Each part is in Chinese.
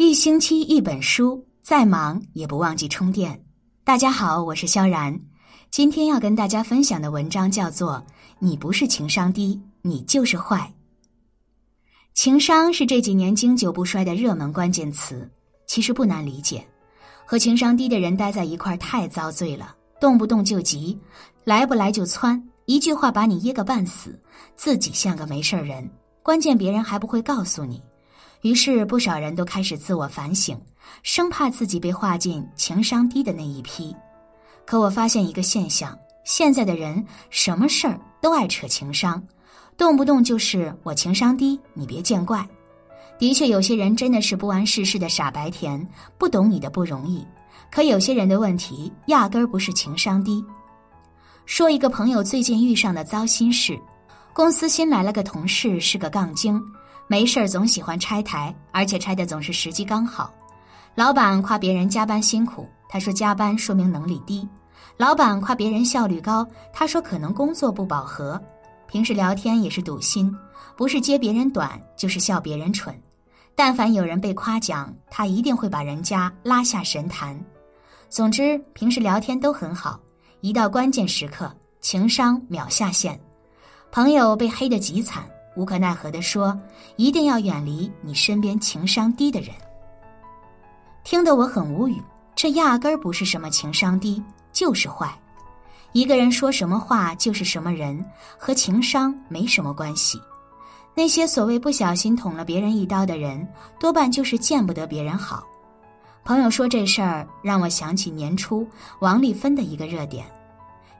一星期一本书，再忙也不忘记充电。大家好，我是萧然，今天要跟大家分享的文章叫做《你不是情商低，你就是坏》。情商是这几年经久不衰的热门关键词，其实不难理解。和情商低的人待在一块儿太遭罪了，动不动就急，来不来就窜，一句话把你噎个半死，自己像个没事人，关键别人还不会告诉你。于是，不少人都开始自我反省，生怕自己被划进情商低的那一批。可我发现一个现象：现在的人什么事儿都爱扯情商，动不动就是我情商低，你别见怪。的确，有些人真的是不谙世事的傻白甜，不懂你的不容易。可有些人的问题压根儿不是情商低。说一个朋友最近遇上的糟心事：公司新来了个同事，是个杠精。没事儿总喜欢拆台，而且拆的总是时机刚好。老板夸别人加班辛苦，他说加班说明能力低；老板夸别人效率高，他说可能工作不饱和。平时聊天也是赌心，不是揭别人短，就是笑别人蠢。但凡有人被夸奖，他一定会把人家拉下神坛。总之，平时聊天都很好，一到关键时刻，情商秒下线。朋友被黑得极惨。无可奈何地说：“一定要远离你身边情商低的人。”听得我很无语，这压根儿不是什么情商低，就是坏。一个人说什么话就是什么人，和情商没什么关系。那些所谓不小心捅了别人一刀的人，多半就是见不得别人好。朋友说这事儿，让我想起年初王丽芬的一个热点。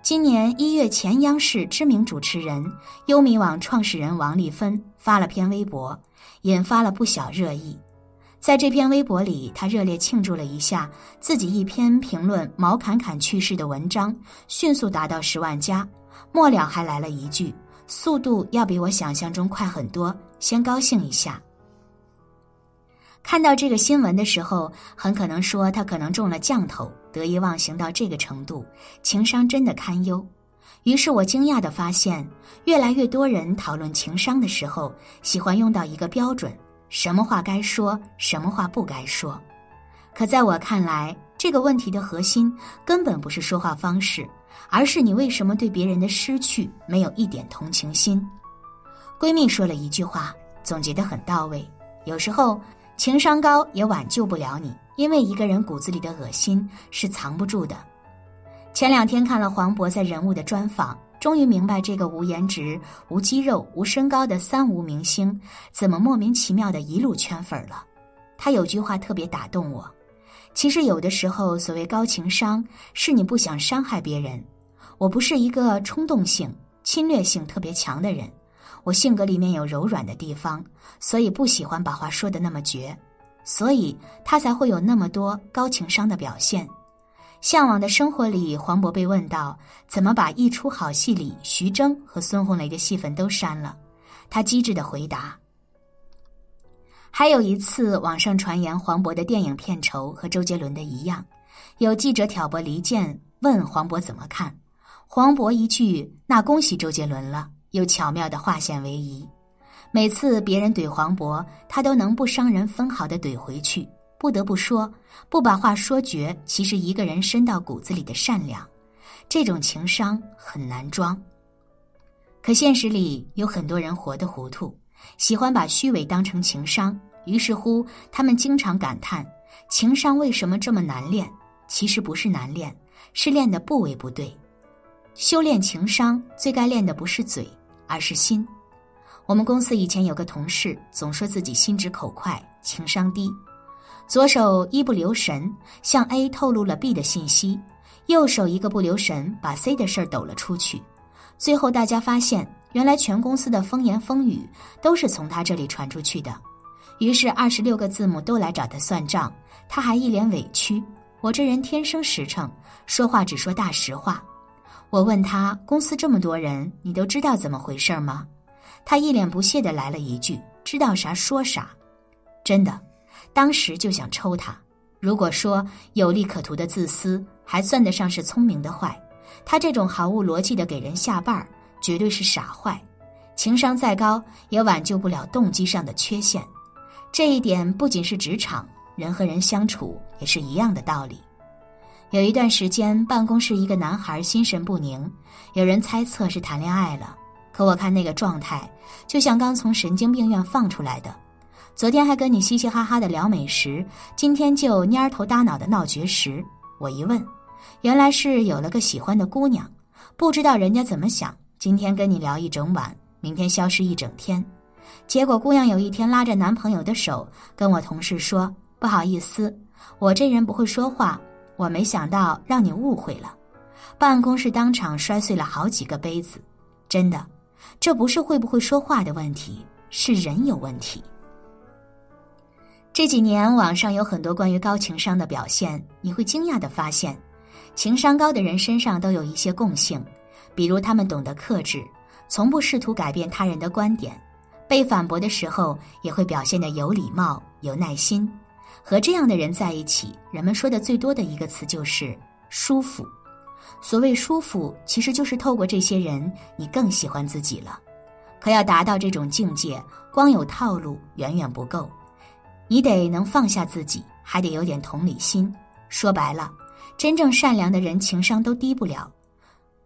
今年一月前，央视知名主持人、优米网创始人王丽芬发了篇微博，引发了不小热议。在这篇微博里，他热烈庆祝了一下自己一篇评论毛侃侃去世的文章迅速达到十万加，末了还来了一句：“速度要比我想象中快很多，先高兴一下。”看到这个新闻的时候，很可能说他可能中了降头，得意忘形到这个程度，情商真的堪忧。于是我惊讶的发现，越来越多人讨论情商的时候，喜欢用到一个标准：什么话该说，什么话不该说。可在我看来，这个问题的核心根本不是说话方式，而是你为什么对别人的失去没有一点同情心。闺蜜说了一句话，总结得很到位，有时候。情商高也挽救不了你，因为一个人骨子里的恶心是藏不住的。前两天看了黄渤在人物的专访，终于明白这个无颜值、无肌肉、无身高的三无明星，怎么莫名其妙的一路圈粉了。他有句话特别打动我：其实有的时候，所谓高情商，是你不想伤害别人。我不是一个冲动性、侵略性特别强的人。我性格里面有柔软的地方，所以不喜欢把话说的那么绝，所以他才会有那么多高情商的表现。向往的生活里，黄渤被问到怎么把一出好戏里徐峥和孙红雷的戏份都删了，他机智的回答。还有一次，网上传言黄渤的电影片酬和周杰伦的一样，有记者挑拨离间，问黄渤怎么看，黄渤一句：“那恭喜周杰伦了。”又巧妙的化险为夷，每次别人怼黄渤，他都能不伤人分毫的怼回去。不得不说，不把话说绝，其实一个人深到骨子里的善良，这种情商很难装。可现实里有很多人活得糊涂，喜欢把虚伪当成情商，于是乎他们经常感叹：情商为什么这么难练？其实不是难练，是练的部位不对。修炼情商，最该练的不是嘴。而是心。我们公司以前有个同事，总说自己心直口快，情商低。左手一不留神向 A 透露了 B 的信息，右手一个不留神把 C 的事儿抖了出去。最后大家发现，原来全公司的风言风语都是从他这里传出去的。于是二十六个字母都来找他算账，他还一脸委屈：“我这人天生实诚，说话只说大实话。”我问他：“公司这么多人，你都知道怎么回事吗？”他一脸不屑的来了一句：“知道啥说啥。”真的，当时就想抽他。如果说有利可图的自私还算得上是聪明的坏，他这种毫无逻辑的给人下绊儿，绝对是傻坏。情商再高，也挽救不了动机上的缺陷。这一点不仅是职场，人和人相处也是一样的道理。有一段时间，办公室一个男孩心神不宁，有人猜测是谈恋爱了，可我看那个状态，就像刚从神经病院放出来的。昨天还跟你嘻嘻哈哈的聊美食，今天就蔫头耷脑的闹绝食。我一问，原来是有了个喜欢的姑娘，不知道人家怎么想，今天跟你聊一整晚，明天消失一整天。结果姑娘有一天拉着男朋友的手跟我同事说：“不好意思，我这人不会说话，我没想到让你误会了。”办公室当场摔碎了好几个杯子。真的，这不是会不会说话的问题，是人有问题。这几年，网上有很多关于高情商的表现，你会惊讶的发现，情商高的人身上都有一些共性，比如他们懂得克制，从不试图改变他人的观点，被反驳的时候也会表现的有礼貌、有耐心。和这样的人在一起，人们说的最多的一个词就是舒服。所谓舒服，其实就是透过这些人，你更喜欢自己了。可要达到这种境界，光有套路远远不够。你得能放下自己，还得有点同理心。说白了，真正善良的人情商都低不了。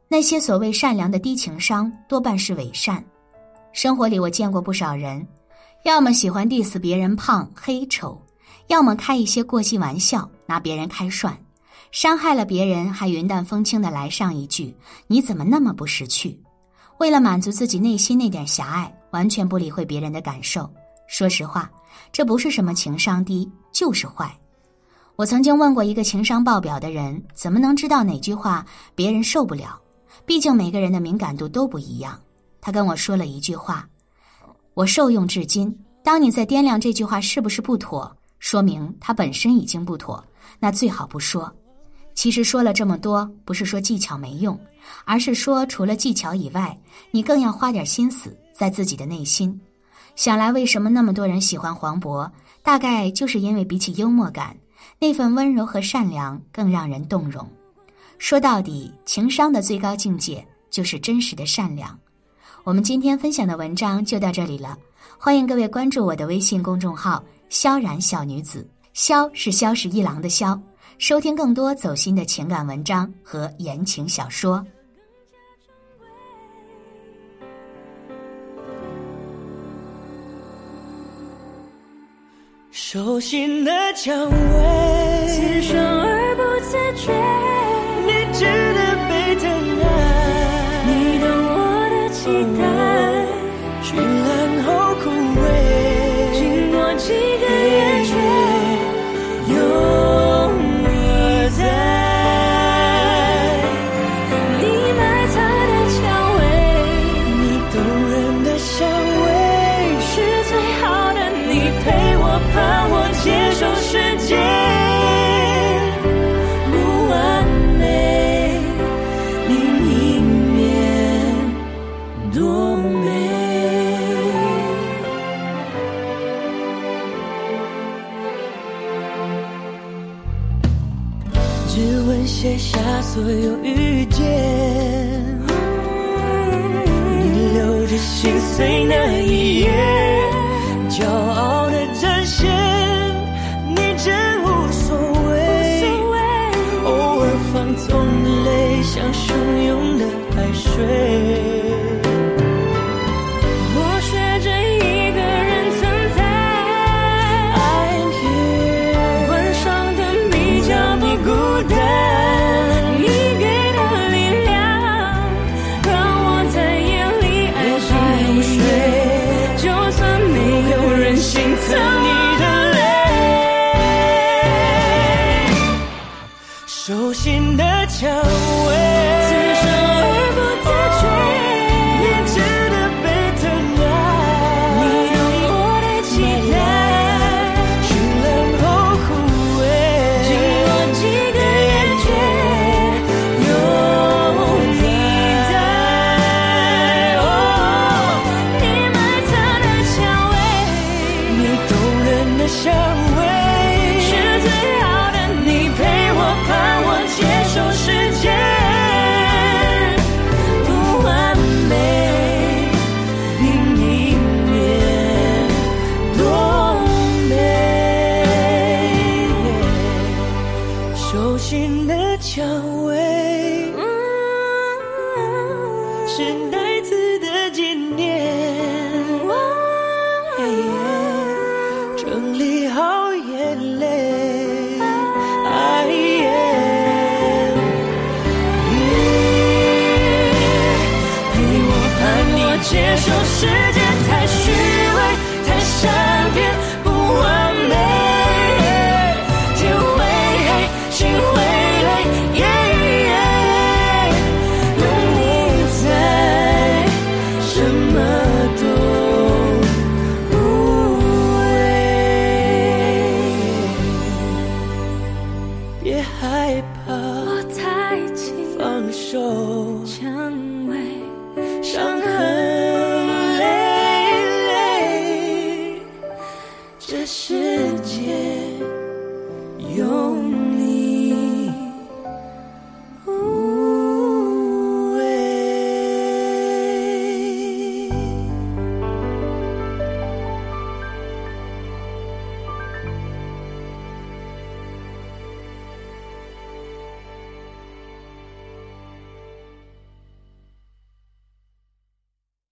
那些所谓善良的低情商，多半是伪善。生活里我见过不少人，要么喜欢 diss 别人胖黑丑，要么开一些过激玩笑，拿别人开涮，伤害了别人还云淡风轻的来上一句：“你怎么那么不识趣？”为了满足自己内心那点狭隘，完全不理会别人的感受。说实话。这不是什么情商低，就是坏。我曾经问过一个情商爆表的人，怎么能知道哪句话别人受不了？毕竟每个人的敏感度都不一样。他跟我说了一句话，我受用至今。当你在掂量这句话是不是不妥，说明他本身已经不妥，那最好不说。其实说了这么多，不是说技巧没用，而是说除了技巧以外，你更要花点心思在自己的内心。想来，为什么那么多人喜欢黄渤？大概就是因为比起幽默感，那份温柔和善良更让人动容。说到底，情商的最高境界就是真实的善良。我们今天分享的文章就到这里了，欢迎各位关注我的微信公众号“萧然小女子”，萧是萧十一郎的萧，收听更多走心的情感文章和言情小说。手心的蔷薇，刺伤而不自觉，陪我盼我接受世界不完美，另一面多美。指纹写下所有遇见，你留着心碎那一页。fail.